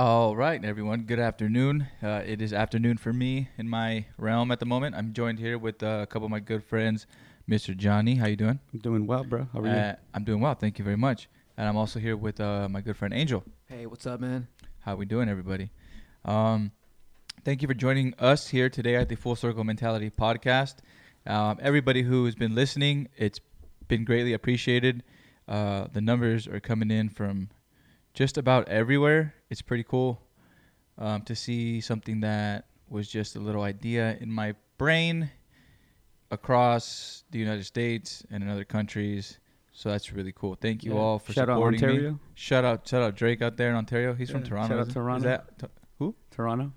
All right, everyone. Good afternoon. Uh, it is afternoon for me in my realm at the moment. I'm joined here with uh, a couple of my good friends, Mr. Johnny. How you doing? I'm doing well, bro. How are you? Uh, I'm doing well. Thank you very much. And I'm also here with uh, my good friend Angel. Hey, what's up, man? How are we doing, everybody? Um, thank you for joining us here today at the Full Circle Mentality podcast. Um, everybody who has been listening, it's been greatly appreciated. Uh, the numbers are coming in from just about everywhere. It's pretty cool um, to see something that was just a little idea in my brain across the United States and in other countries. So that's really cool. Thank you Yeah. all for Shout out supporting me. Ontario, Shout out, shout out Drake out there in Ontario. He's from Toronto. shout out Toronto. Is that to- Toronto.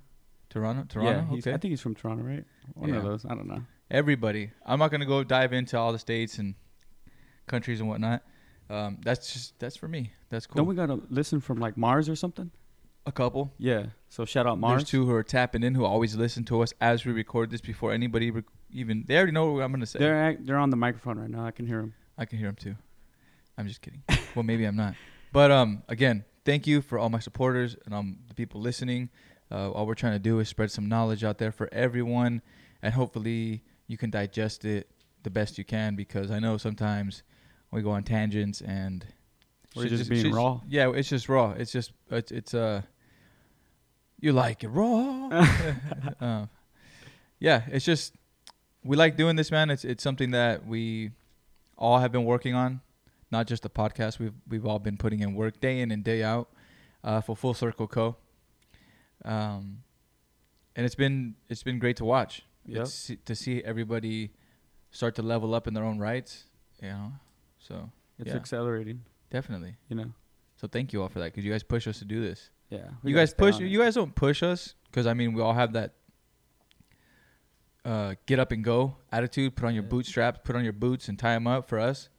Toronto? Toronto. Yeah, okay. I think he's from Toronto, right? One of those. I don't know. Everybody. I'm not gonna go dive into all the states and countries and whatnot. Um, that's just that's for me. That's cool. Don't we gotta listen from like Mars or something? a couple. Yeah. So shout out Mars. There's two who are tapping in who always listen to us as we record this before anybody rec- even. They already know what I'm gonna say. They're ac- they're on the microphone right now. I can hear them. I can hear them too. I'm just kidding. well, maybe I'm not. But um, again, thank you for all my supporters and um the people listening. Uh, all we're trying to do is spread some knowledge out there for everyone, and hopefully you can digest it the best you can because I know sometimes we go on tangents and We're shit just being raw. Yeah, it's just raw. It's just it's, it's uh you like it raw. uh, yeah, it's just we like doing this, man. It's it's something that we all have been working on, not just the podcast. We've we've all been putting in work day in and day out uh, for Full Circle Co. Um, and it's been it's been great to watch. Yep. It's to see everybody start to level up in their own rights. You know, so It's Yeah. accelerating. definitely. You know. So thank you all for that because you guys push us to do this. Yeah. you guys push. You guys don't push us because I mean we all have that uh, get up and go attitude. Put on your Yeah. bootstraps. Put on your boots and tie them up for us.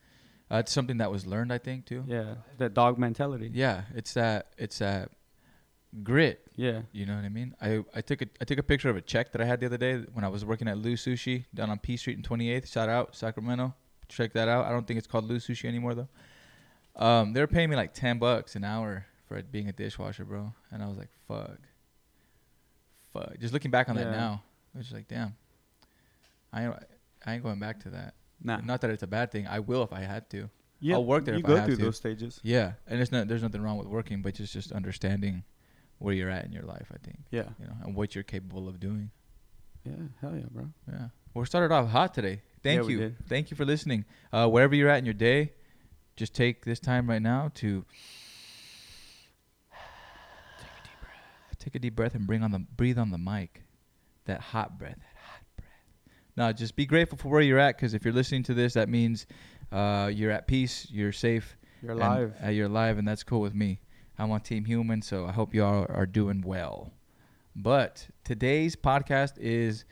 Uh, it's something that was learned, I think, too. Yeah. That dog mentality. Yeah, it's that. It's that grit. Yeah. You know what I mean? I, I took a I took a picture of a check that I had the other day when I was working at Lou Sushi down on P Street and 28th. Shout out Sacramento. Check that out. I don't think it's called Lou Sushi anymore though. Um, they were paying me like 10 bucks an hour for it being a dishwasher, bro. And I was like, fuck, fuck. Just looking back on that now, it was just like, damn. I ain't, I ain't going back to that. Nah. Not that it's a bad thing. I will if I had to. Yeah. I'll work there You if I go have through to. those stages. Yeah, and it's not. There's nothing wrong with working, but just just understanding where you're at in your life. I think Yeah. you know, and what you're capable of doing. Yeah. Hell yeah, bro. Yeah. We're started off hot today. Thank Yeah, you. Thank you for listening. Uh, wherever you're at in your day, just take this time right now to take a deep breath. Take a deep breath and bring on the breathe on the mic. That hot breath. That hot breath. No, just be grateful for where you're at because if you're listening to this, that means uh, you're at peace, you're safe, You're and, alive. uh, you're alive, and that's cool with me. I'm on Team Human, so I hope you all are doing well. But today's podcast is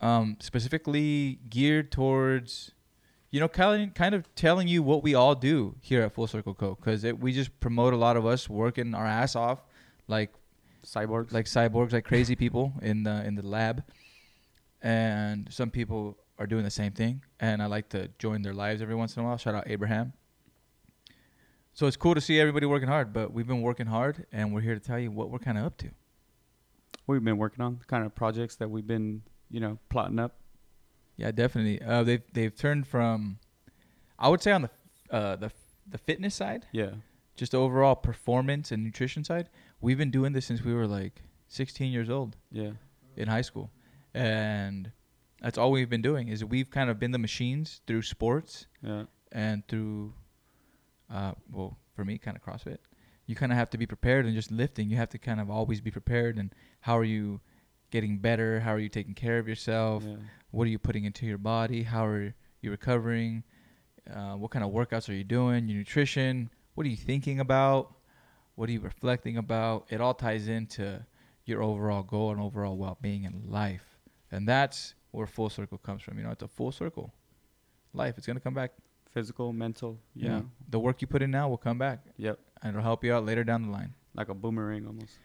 um, specifically geared towards, you know, kind of, kind of telling you what we all do here at Full Circle Co. Because we just promote a lot of us working our ass off, like Cyborgs. like cyborgs, like crazy people in the in the lab, and some people are doing the same thing. And I like to join their lives every once in a while. Shout out Abraham. So it's cool to see everybody working hard, but we've been working hard, and we're here to tell you what we're kind of up to. we've been working on kind of projects that we've been, you know, plotting up. Yeah, definitely. Uh, they've they've turned from, I would say on the uh, the the fitness side, Yeah. just overall performance and nutrition side. We've been doing this since we were like 16 years old. Yeah. in high school, and that's all we've been doing. Is we've kind of been the machines through sports Yeah. and through, uh, well, for me, kind of CrossFit. You kind of have to be prepared, and just lifting, you have to kind of always be prepared. And how are you getting better? How are you taking care of yourself? yeah. What are you putting into your body? How are you recovering? Uh, what kind of workouts are you doing? Your nutrition. What are you thinking about? What are you reflecting about? It all ties into your overall goal and overall well-being in life, and that's where full circle comes from. You know, it's a full circle. Life, it's gonna come back. Physical, mental. You Yeah, Know? the work you put in now will come back, Yep. and it'll help you out later down the line. Like a boomerang almost.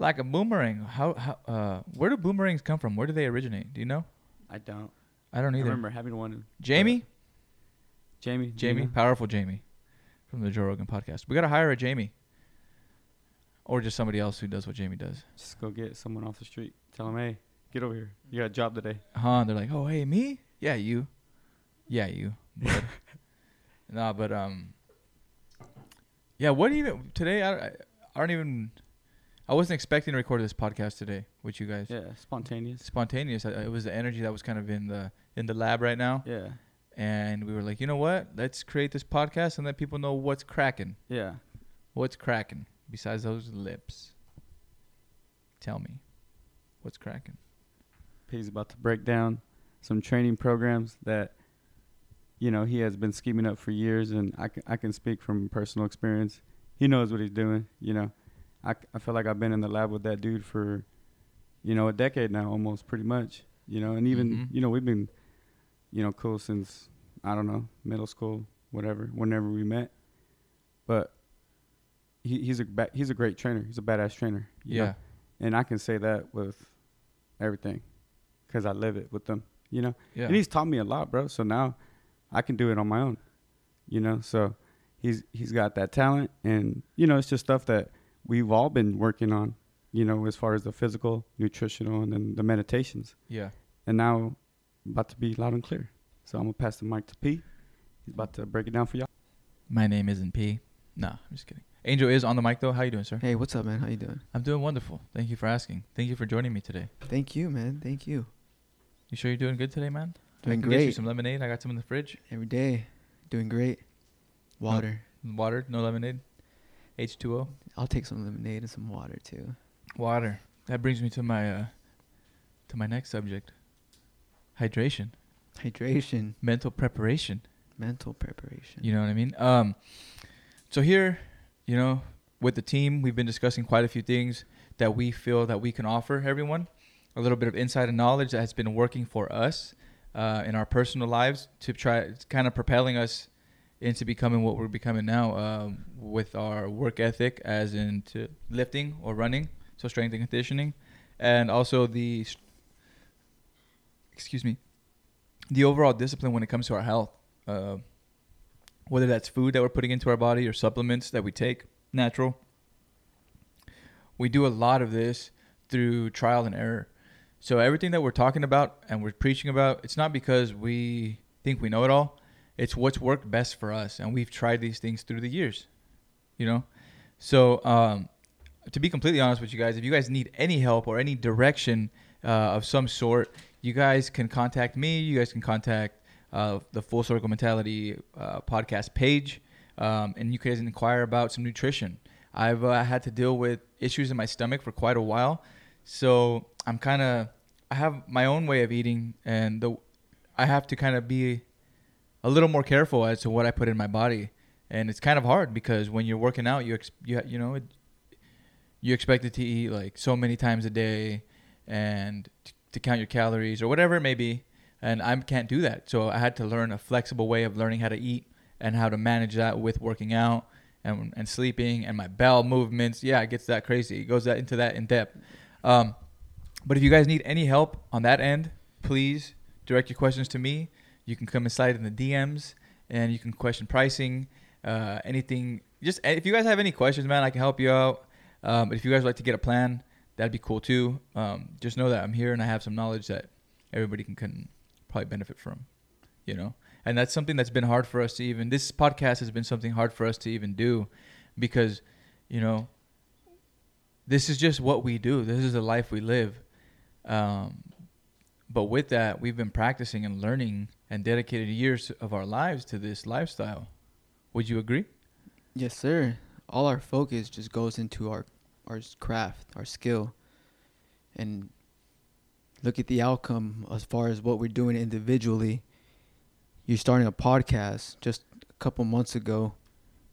Like a boomerang. How how uh where do boomerangs come from? Where do they originate? Do you know? I don't. I don't either. I remember having one. Jamie, Jamie. Jamie, powerful Jamie, from the Joe Rogan podcast. We gotta hire a Jamie. or just somebody else who does what Jamie does. Just go get someone off the street. Tell them, hey, get over here. You got a job today. Huh? They're like, oh hey me? Yeah you. Yeah you. But nah, but um. Yeah, what even today? I, I I don't even. I wasn't expecting to record this podcast today with you guys. Yeah, spontaneous. Spontaneous. I- It was the energy that was kind of in the in the lab right now, Yeah, and we were like, you know what? Let's create this podcast and let people know what's cracking. yeah. What's cracking besides those lips? Tell me, what's cracking? P's about to break down some training programs that, you know, he has been scheming up for years, and I can, I can speak from personal experience. He knows what he's doing. You know, I, I feel like I've been in the lab with that dude for, you know, a decade now, almost pretty much. You know, and even Mhm. you know we've been, you know, cool since I don't know middle school, whatever, whenever we met. But he, he's a ba- he's a great trainer. He's a badass trainer. you know? Yeah, and I can say that with everything because I live it with them, you know. yeah, And he's taught me a lot, bro. So now I can do it on my own, you know. So he's he's got that talent, and you know, it's just stuff that we've all been working on, you know, as far as the physical, nutritional, and then the meditations. yeah. And now about to be loud and clear. So I'm gonna pass the mic to P. He's about to break it down for y'all. My name isn't P. Nah, I'm just kidding. Angel is on the mic though. How you doing, sir? Hey, what's up, man? How you doing? I'm doing wonderful. Thank you for asking. Thank you for joining me today. Thank you, man. Thank you. You sure you're doing good today, man? I Doing can Get you some lemonade. I got some in the fridge. Every day, doing great. Water. Water, no lemonade. H2O. I'll take some lemonade and some water too. Water. That brings me to my uh to my next subject. Hydration. Hydration, Mental preparation. mental preparation. You know what I mean? Um so here, you know, with the team, we've been discussing quite a few things that we feel that we can offer everyone. A little bit of insight and knowledge that has been working for us uh, in our personal lives to try it's kind of propelling us into becoming what we're becoming now um, with our work ethic as into lifting or running, so strength and conditioning, and also the excuse me, the overall discipline when it comes to our health. Uh, whether that's food that we're putting into our body or supplements that we take natural. We do a lot of this through trial and error. So everything that we're talking about and we're preaching about, it's not because we think we know it all. It's what's worked best for us, and we've tried these things through the years. You know, so um, to be completely honest with you guys, if you guys need any help or any direction uh, of some sort, you guys can contact me. You guys can contact uh, the Full Circle Mentality uh, podcast page, um, and you guys inquire about some nutrition. I've uh, had to deal with issues in my stomach for quite a while, so I'm kind of I have my own way of eating, and the I have to kind of be a little more careful as to what I put in my body, and it's kind of hard because when you're working out, you ex- you you know it, you expected to eat like so many times a day, and t- to count your calories or whatever it may be, and I can't do that. So I had to learn a flexible way of learning how to eat and how to manage that with working out and and sleeping and my bowel movements. Yeah, it gets that crazy. It goes that into that in depth. Um, but if you guys need any help on that end, please direct your questions to me. You can come inside in the DMs, and you can question pricing, uh, anything. Just if you guys have any questions, man, I can help you out. Um, but if you guys would like to get a plan, that'd be cool too. Um, just know that I'm here and I have some knowledge that everybody can, can probably benefit from. You know, and that's something that's been hard for us to even. This podcast has been something hard for us to even do, because, you know, this is just what we do. This is the life we live. Um, but with that, we've been practicing and learning and dedicated years of our lives to this lifestyle. Would you agree? Yes, sir. All our focus just goes into our our craft, our skill, and look at the outcome as far as what we're doing individually. You're starting a podcast just a couple months ago.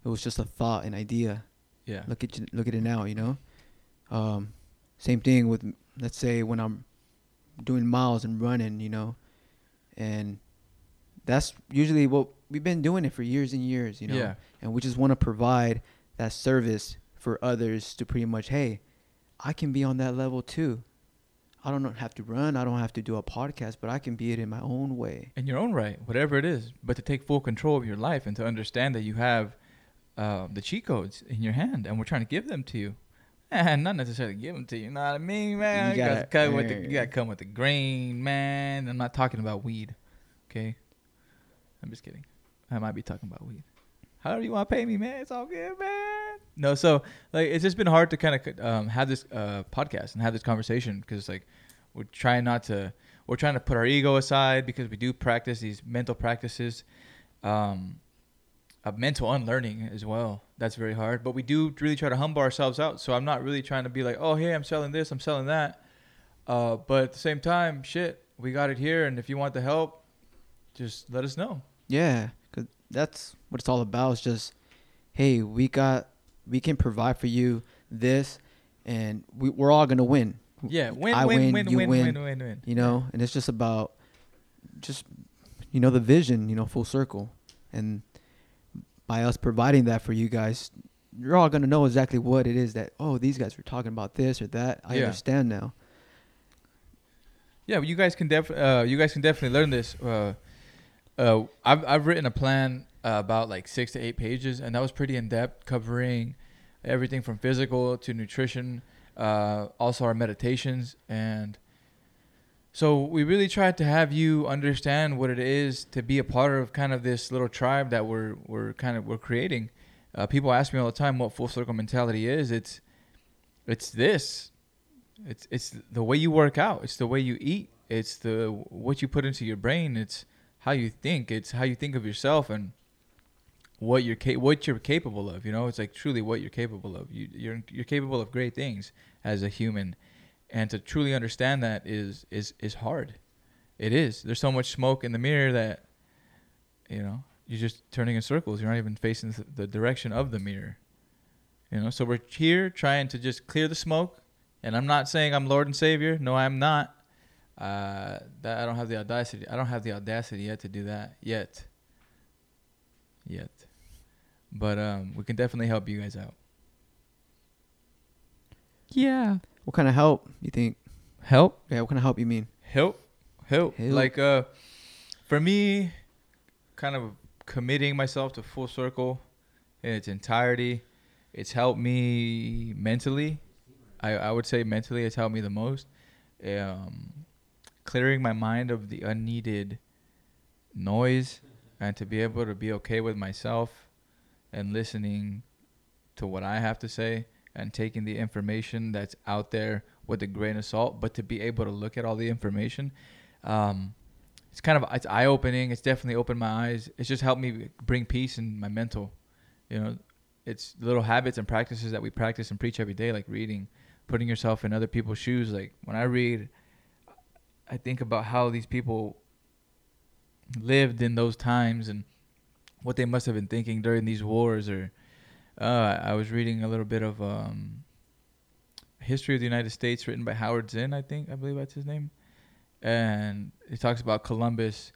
It was just a thought, an idea. Yeah. Look at you, look at it now. You know, um, same thing with let's say when I'm doing miles and running. You know, and that's usually what we've been doing it for years and years. You know, Yeah. and we just want to provide that service for others to pretty much hey i can be on that level too i don't have to run i don't have to do a podcast but i can be it in my own way in your own right, whatever it is, but to take full control of your life and to understand that you have uh, the cheat codes in your hand, and we're trying to give them to you. Eh, not necessarily give them to you. You know what I mean, man? You You, gotta gotta cut with the, you gotta come with the grain, man. I'm not talking about weed, okay? I'm just kidding. I might be talking about weed. However you want to pay me, man, it's all good, man. No, so like it's just been hard to kind of um, have this uh, podcast and have this conversation because like we're trying not to we're trying to put our ego aside because we do practice these mental practices um, of mental unlearning as well that's very hard but we do really try to humble ourselves out so i'm not really trying to be like oh hey i'm selling this i'm selling that uh, but at the same time shit we got it here and if you want the help just let us know Yeah, cause that's what it's all about. It's just, hey, we got, we can provide for you this, and we, we're all gonna win. yeah win I win win, win you win win. win win win You know, and it's just about, just, you know, the vision. You know, full circle, and by us providing that for you guys, you're all gonna know exactly what it is that. Oh, these guys were talking about this or that. I Yeah. understand now. Yeah, well, you guys can def uh, you guys can definitely learn this. Uh, uh, I've I've written a plan uh, about like six to eight pages, and that was pretty in depth, covering everything from physical to nutrition, uh, also our meditations, and so we really tried to have you understand what it is to be a part of kind of this little tribe that we're we're kind of we're creating. Uh, people ask me all the time what full circle mentality is. It's it's this it's it's the way you work out. It's the way you eat. It's the what you put into your brain. It's how you think. It's how you think of yourself and what you're ca- what you're capable of. You know, it's like truly what you're capable of. You you're you're capable of great things as a human, and to truly understand that is is is hard. It is. There's so much smoke in the mirror that you know you're just turning in circles. You're not even facing the direction of the mirror. You know, so we're here trying to just clear the smoke and I'm not saying I'm Lord and Savior. No, I'm not. Uh, that I don't have the audacity. I don't have the audacity yet to do that yet. Yet, but um, we can definitely help you guys out. Yeah, What kind of help you think? help, Yeah, what kind of help you mean? help, help. Help. Like uh, for me, kind of committing myself to full circle in its entirety. It's helped me mentally. I, I would say mentally it's helped me the most. Um, clearing my mind of the unneeded noise and to be able to be okay with myself and listening to what I have to say and taking the information that's out there with a grain of salt, but to be able to look at all the information. Um, it's kind of it's eye opening. It's definitely opened my eyes. It's just helped me bring peace in my mental. You know, it's little habits and practices that we practice and preach every day, like reading, putting yourself in other people's shoes. Like when I read, I think about how these people lived in those times and what they must have been thinking during these wars. Or uh, I was reading a little bit of um, history of the United States, written by Howard Zinn. I think I believe that's his name, and he talks about Columbus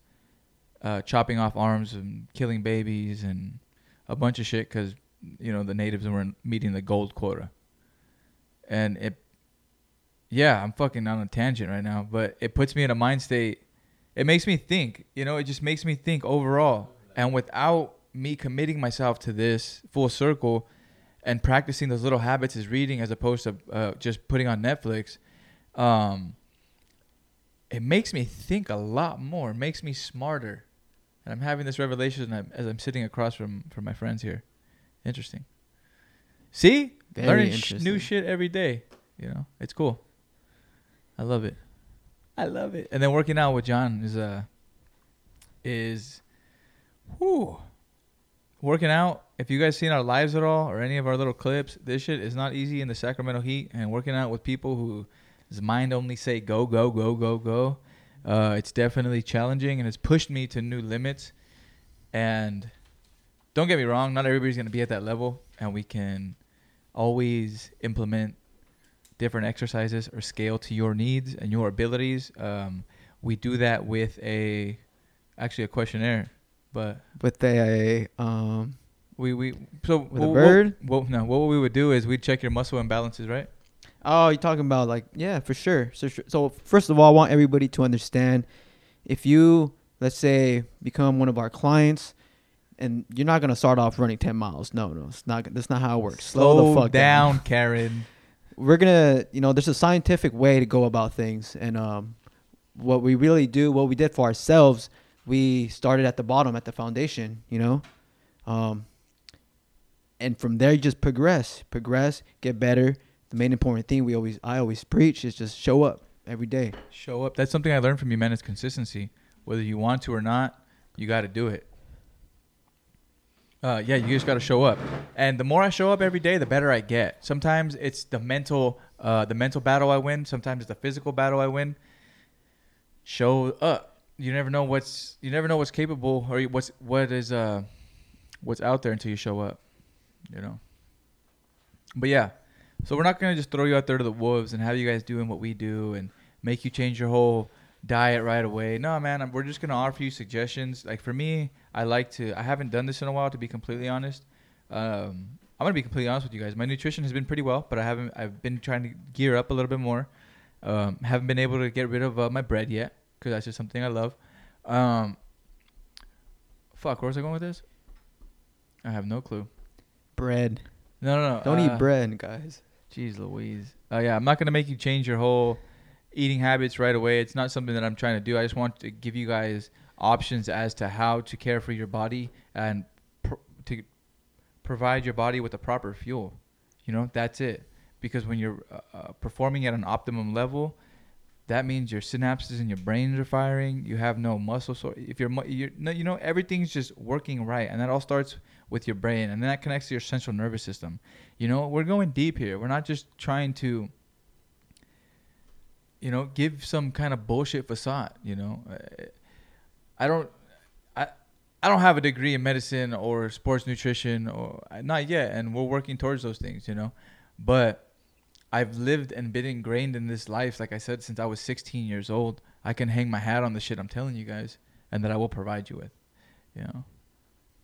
uh, chopping off arms and killing babies and a bunch of shit because you know the natives weren't meeting the gold quota. And it, yeah, I'm fucking on a tangent right now, but it puts me in a mind state. It makes me think, you know, it just makes me think overall. And without me committing myself to this full circle and practicing those little habits is reading as opposed to uh, just putting on Netflix, um, it makes me think a lot more. It makes me smarter. And I'm having this revelation as I'm- sitting across from, from my friends here. Interesting. See? Very Learning sh- new shit every day. You know, it's cool. I love it. I love it. And then working out with John is uh is whew. Working out, if you guys seen our lives at all or any of our little clips, this shit is not easy in the Sacramento heat and working out with people whose mind only say go, go, go, go, go. Uh, it's definitely challenging and it's pushed me to new limits. And don't get me wrong, not everybody's gonna be at that level, and we can always implement different exercises or scale to your needs and your abilities. Um, we do that with a actually a questionnaire, but With a um, we we so With a wh- wh- bird? Well, no, what we would do is we'd check your muscle imbalances, right? Oh, you're talking about like yeah, for sure. So so first of all, I want everybody to understand if you let's say become one of our clients and you're not gonna start off running 10 miles. No, no, it's not. That's not how it works. Slow, the fuck down. Karen. we're gonna, you know, there's a scientific way to go about things, and um, what we really do, what we did for ourselves, we started at the bottom, at the foundation, you know, um, and from there you just progress, progress, get better. The main important thing we always, I always preach is just show up every day. Show up. That's something I learned from you, man. Is consistency. Whether you want to or not, you got to do it. Uh, yeah, you just got to show up. And the more I show up every day, the better I get. Sometimes it's the mental, uh, the mental battle I win. Sometimes it's the physical battle I win. Show up. You never know what's you never know what's capable or what's what is uh what's out there until you show up. You know. But yeah, so we're not gonna just throw you out there to the wolves and have you guys doing what we do and make you change your whole diet right away. No, man, I'm, we're just gonna offer you suggestions. Like for me, I like to. I haven't done this in a while, to be completely honest. Um, I'm gonna be completely honest with you guys. My nutrition has been pretty well, but I haven't. I've been trying to gear up a little bit more. Um, haven't been able to get rid of uh, my bread yet because that's just something I love. Um, fuck, where was I going with this? I have no clue. Bread. No, no, no. Don't uh, eat bread, guys. Jeez Louise. Uh, yeah, I'm not gonna make you change your whole eating habits right away. It's not something that I'm trying to do. I just want to give you guys options as to how to care for your body and pr- to provide your body with the proper fuel. You know, that's it. Because when you're uh, uh, performing at an optimum level, that means your synapses in your brains are firing. You have no muscle so if you're, you know everything's just working right, and that all starts with your brain, and then that connects to your central nervous system. You know, we're going deep here. We're not just trying to, you know, give some kind of bullshit facade. You know, I don't, I, I don't have a degree in medicine or sports nutrition or not yet, and we're working towards those things. You know, but I've lived and been ingrained in this life, like I said, since I was 16 years old. I can hang my hat on the shit I'm telling you guys, and that I will provide you with. You know,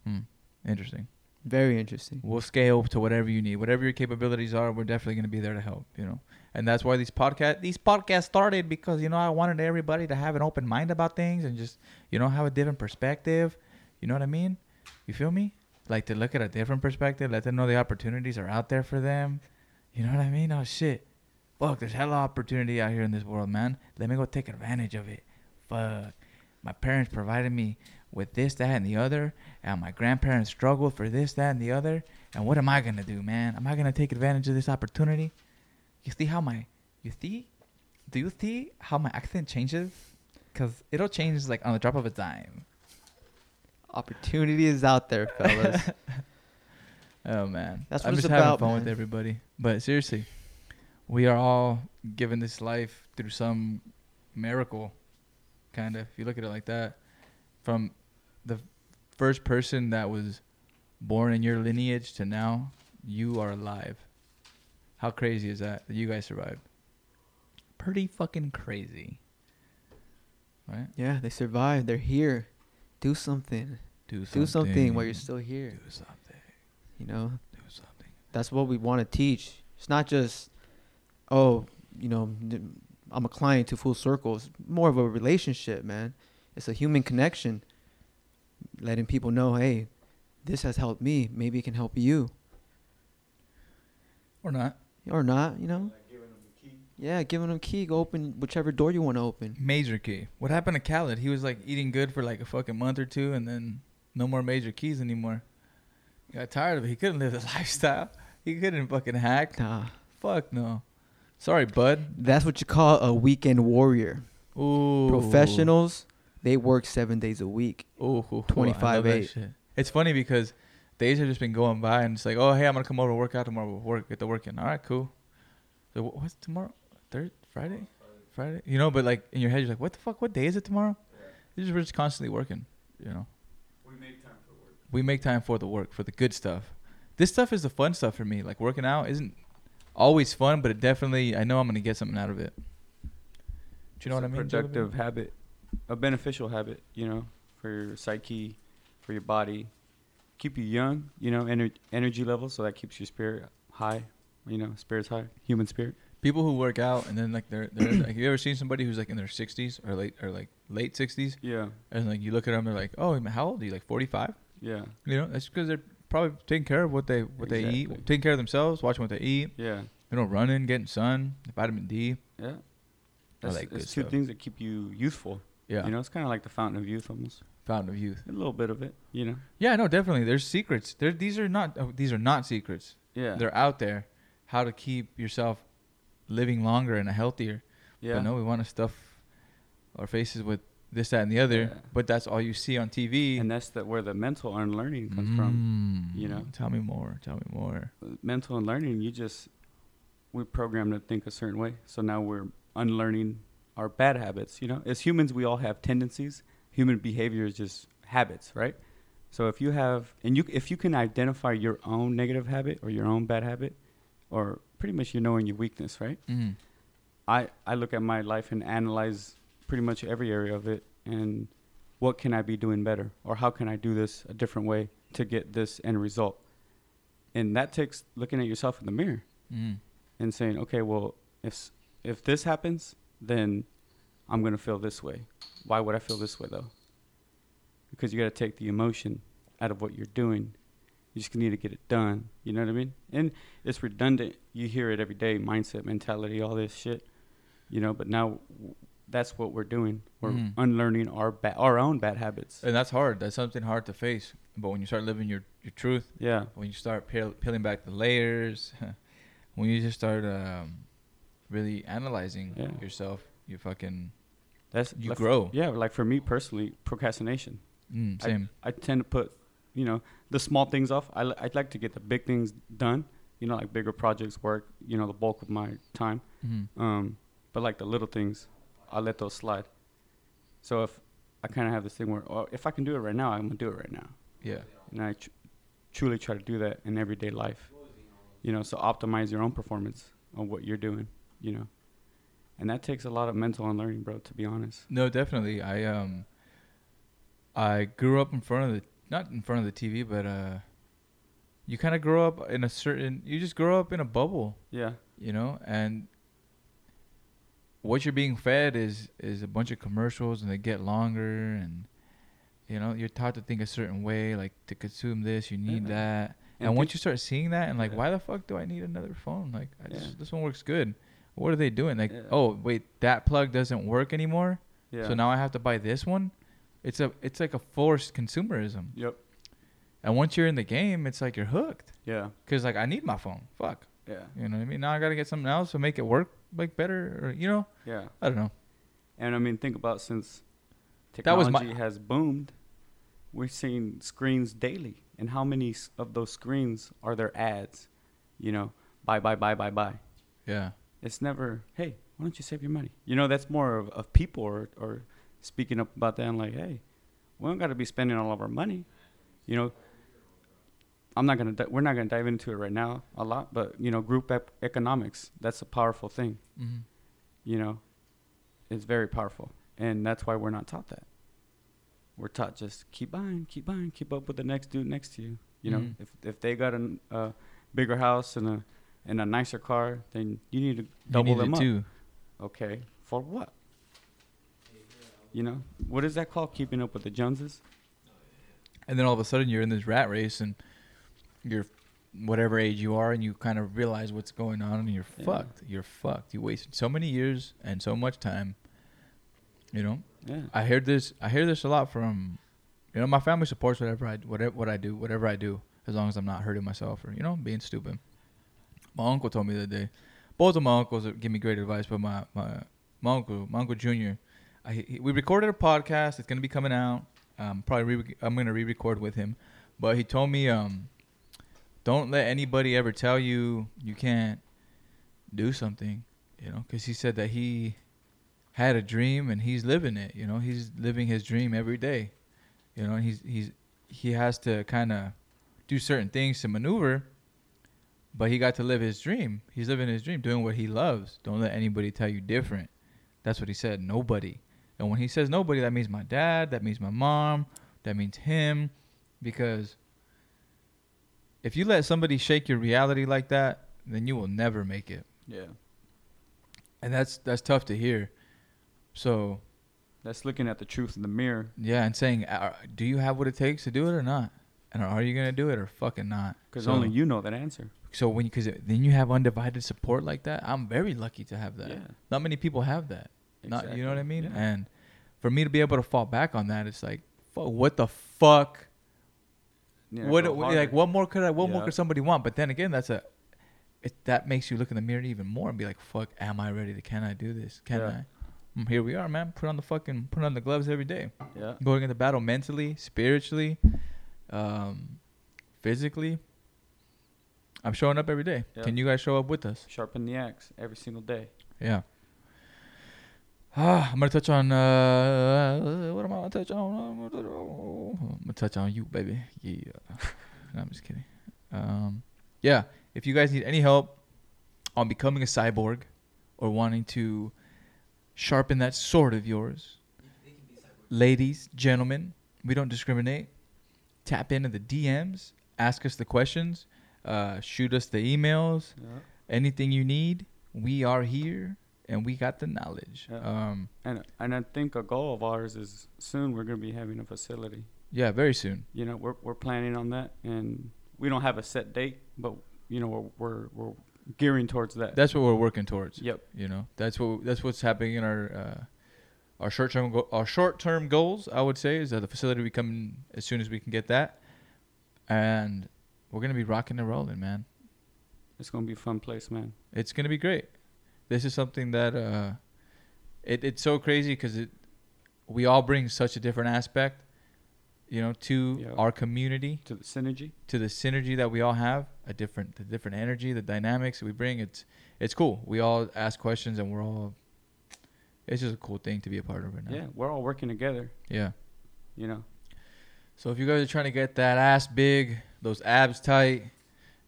hmm. interesting. Very interesting. We'll scale to whatever you need, whatever your capabilities are. We're definitely going to be there to help. You know, and that's why these podcast these podcasts started because you know I wanted everybody to have an open mind about things and just you know have a different perspective. You know what I mean? You feel me? Like to look at a different perspective, let them know the opportunities are out there for them. You know what I mean? Oh shit. Fuck, there's hella opportunity out here in this world, man. Let me go take advantage of it. Fuck. My parents provided me with this, that, and the other, and my grandparents struggled for this, that, and the other. And what am I gonna do, man? Am I gonna take advantage of this opportunity? You see how my, you see, do you see how my accent changes? Cause it'll change like on the drop of a dime. Opportunity is out there, fellas. Oh man, That's I'm what it's just having about, fun with everybody. But seriously, we are all given this life through some miracle, kind of. If you look at it like that, from the first person that was born in your lineage to now, you are alive. How crazy is that that you guys survived? Pretty fucking crazy, right? yeah, they survived. They're here. Do something. Do something. Do something while you're still here. Do something. You know, Do something. that's what we want to teach. It's not just, oh, you know, I'm a client to Full Circle. It's more of a relationship, man. It's a human connection. Letting people know, hey, this has helped me. Maybe it can help you, Or not. or not. You know. Yeah, giving them key. Go open whichever door you want to open. Major key. What happened to Khaled? He was like eating good for like a fucking month or two, and then no more major keys anymore. He got tired of it. He couldn't live the lifestyle. He couldn't fucking hack. Nah, Fuck no. Sorry, bud. that's what you call a weekend warrior. Ooh. Professionals, they work seven days a week. Ooh, ooh, ooh, 25 eight. It's funny because days have just been going by, and it's like, oh hey, I'm gonna come over to work out tomorrow. We'll work, get the work in. All right, cool. So what's tomorrow? Third Friday? Friday? You know, but like in your head, you're like, what the fuck? What day is it tomorrow? You're just, we're just constantly working. You know. We make time for work. We make time for the work for the good stuff. This stuff is the fun stuff for me. Like working out isn't always fun but it definitely i know i'm gonna get something out of it. Do you know what i mean Productive habit, a beneficial habit, you know, for your psyche, for your body, keep you young, you know, ener- energy level, so that keeps your spirit high, you know, spirits high, human spirit. people who work out and then like they're, they're like have you ever seen somebody who's like in their 60s or late or like late 60s Yeah, and like you look at them they're like oh how old are you like 45 yeah, you know it's because they're probably taking care of what they what they eat taking care of themselves watching what they eat yeah. You know, running, getting sun, vitamin D. Yeah. That's, like good two stuff. things that keep you youthful. Yeah, You know, it's kind of like the fountain of youth almost. fountain of youth. A little bit of it, you know. Yeah, no, definitely. There's secrets. There, these are not. Uh, these are not secrets. Yeah. They're out there. How to keep yourself living longer and a healthier. yeah. But no, we want to stuff our faces with this, that, and the other. Yeah. But that's all you see on TV. And that's the, where the mental unlearning comes from. Mm, you know? Tell me more. Tell me more. Mental unlearning, you just, we're programmed to think a certain way. So now we're unlearning our bad habits. You know, as humans, we all have tendencies. Human behavior is just habits, right? So if you have, and you, if you can identify your own negative habit or your own bad habit, or pretty much you're knowing your weakness, right? Mm. I, I look at my life and analyze pretty much every area of it and what can I be doing better or how can I do this a different way to get this end result. And that takes looking at yourself in the mirror Mm. and saying, okay, well, if if this happens, then I'm going to feel this way. Why would I feel this way though? Because you got to take the emotion out of what you're doing. You just need to get it done. You know what I mean? And it's redundant. You hear it every day mindset, mentality, all this shit. You know, but now that's what we're doing. We're Mhm. unlearning our ba- our own bad habits. And that's hard. That's something hard to face. But when you start living your, your truth, Yeah. when you start peel, peeling back the layers, when you just start um, really analyzing Yeah. yourself, you fucking That's you like- grow. Yeah, like for me personally, procrastination. Mm, same. I tend to put, you know, the small things off. I I'd like to get the big things done, you know, like bigger projects work, you know, the bulk of my time. mm-hmm. Um, but like the little things, I let those slide. So if I kind of have this thing where, oh, if I can do it right now, I'm gonna do it right now, Yeah. and I tr- truly try to do that in everyday life. You know, so optimize your own performance on what you're doing. You know, and that takes a lot of mental unlearning, bro. To be honest. No, definitely. I um, I grew up in front of the not in front of the TV, but uh, you kind of grow up in a certain. You just grow up in a bubble, Yeah. you know, and what you're being fed is is a bunch of commercials, and they get longer, and you know, you're taught to think a certain way, like to consume this, you need Yeah. that. And, And once you start seeing that, and like, Yeah. why the fuck do I need another phone? Like, just, this one works good. What are they doing? Like, oh wait, that plug doesn't work anymore. Yeah. So now I have to buy this one. It's a it's like a forced consumerism. Yep. And once you're in the game, it's like you're hooked. Yeah. Cause like I need my phone. Fuck. Yeah. You know what I mean? Now I gotta get something else to make it work like better, or you know, Yeah. I don't know. And I mean, think about since That was technology my- has boomed, we're seeing screens daily. And how many of those screens are there ads? You know, buy, buy, buy, buy, buy. Yeah. It's never, hey, why don't you save your money? You know, that's more of, of people or, or speaking up about that and like, hey, we don't got to be spending all of our money. You know, I'm not gonna. We're not gonna dive into it right now a lot, but you know, group ep- economics. That's a powerful thing. Mm-hmm. you know, it's very powerful. And that's why we're not taught that. We're taught just keep buying, keep buying, keep up with the next dude next to you. You know, Mhm. if if they got a uh, bigger house and a and a nicer car, then you need to double need them up. too. Okay, for what? You know, what is that called? Keeping up with the Joneses? And then all of a sudden you're in this rat race, and you're whatever age you are, and you kind of realize what's going on, and you're Yeah. fucked. You're fucked. You wasted so many years and so much time. You know. Yeah. I hear this. I hear this a lot from, you know, my family supports whatever I whatever what I do, whatever I do, as long as I'm not hurting myself or you know being stupid. My uncle told me the other day. Both of my uncles give me great advice, but my my, my uncle, my uncle Junior, I, he, we recorded a podcast. It's gonna be coming out. Um, probably re- I'm gonna re-record with him, but he told me um, don't let anybody ever tell you you can't do something, you know, because he said that he had a dream and he's living it. You know, he's living his dream every day. You know, he's he's he has to kind of do certain things to maneuver, but he got to live his dream. He's living his dream, doing what he loves. Don't let anybody tell you different. That's what he said. Nobody. And when he says nobody, that means my dad. That means my mom. That means him, because if you let somebody shake your reality like that, then you will never make it. Yeah. And that's that's tough to hear. So That's looking at the truth in the mirror. Yeah, and saying, do you have what it takes to do it or not? And are you gonna do it or fucking not? Because So- only you know that answer. so when because then you have undivided support like that. I'm very lucky to have that. Yeah. Not many people have that. Exactly. Not you know what I mean? Yeah. And for me to be able to fall back on that, it's like, fuck, what the fuck? Yeah, what what- like what more could I what more could somebody want? But then again, that's a it, that makes you look in the mirror even more and be like, fuck, am I ready to? Can I do this? Can Yeah. I? Mm, Here we are, man. Put on the fucking put on the gloves every day. Yeah. Going into battle mentally, spiritually, um, physically. I'm showing up every day. Yeah. Can you guys show up with us? Sharpen the axe every single day. Yeah. Ah, I'm gonna touch on uh, what am I gonna touch on? I'm gonna touch on you, baby. Yeah. no, I'm just kidding. Um, yeah. If you guys need any help on becoming a cyborg or wanting to sharpen that sword of yours, ladies, gentlemen, we don't discriminate. Tap into the DMs, ask us the questions, uh, shoot us the emails Yeah. anything you need, we are here and we got the knowledge. Yeah. Um, And and I think a goal of ours is soon we're gonna be having a facility. yeah, very soon. You know, we're we're planning on that, and we don't have a set date, but you know we're we're, we're gearing towards that. That's what we're working towards. yep. You know, that's what that's what's happening in our uh, our short term go- our short term goals. I would say is that the facility we come as soon as we can get that, and we're gonna be rocking and rolling, man. It's gonna be a fun place, man. It's gonna be great. This is something that uh, it it's so crazy because it we all bring such a different aspect, you know, to Yeah. our community. To the synergy. to the synergy that we all have, a different the different energy, the dynamics that we bring. It's it's cool. We all ask questions and we're all. It's just a cool thing to be a part of right now. Yeah, we're all working together. Yeah. You know. So if you guys are trying to get that ass big, those abs tight,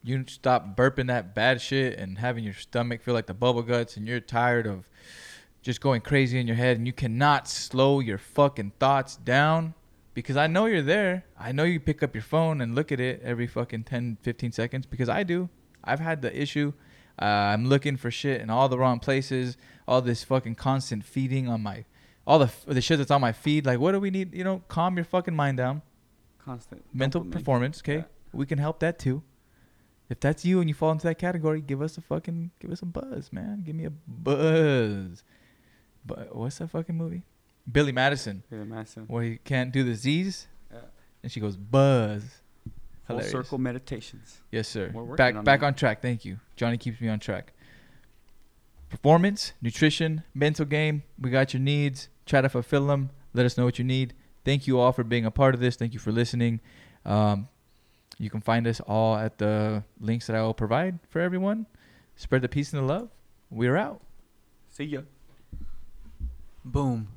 you stop burping that bad shit and having your stomach feel like the bubble guts, and you're tired of just going crazy in your head, and you cannot slow your fucking thoughts down. Because I know you're there. I know you pick up your phone and look at it every fucking 10, 15 seconds. Because I do. I've had the issue. Uh, I'm looking for shit in all the wrong places. All this fucking constant feeding on my, all the the shit that's on my feed. Like, what do we need? You know, calm your fucking mind down Constant. mental performance. Okay, Yeah. we can help that too. If that's you and you fall into that category, give us a fucking give us a buzz, man. Give me a buzz. But what's that fucking movie? Billy Madison, Yeah, massive. where he can't do the Z's, Yeah. and she goes buzz. Full circle meditations. Yes, sir. Back on back that. on track. Thank you. Johnny keeps me on track. Performance, nutrition, mental game. We got your needs. Try to fulfill them. Let us know what you need. Thank you all for being a part of this. Thank you for listening. Um, you can find us all at the links that I will provide for everyone. Spread the peace and the love. We're out. See ya. Boom.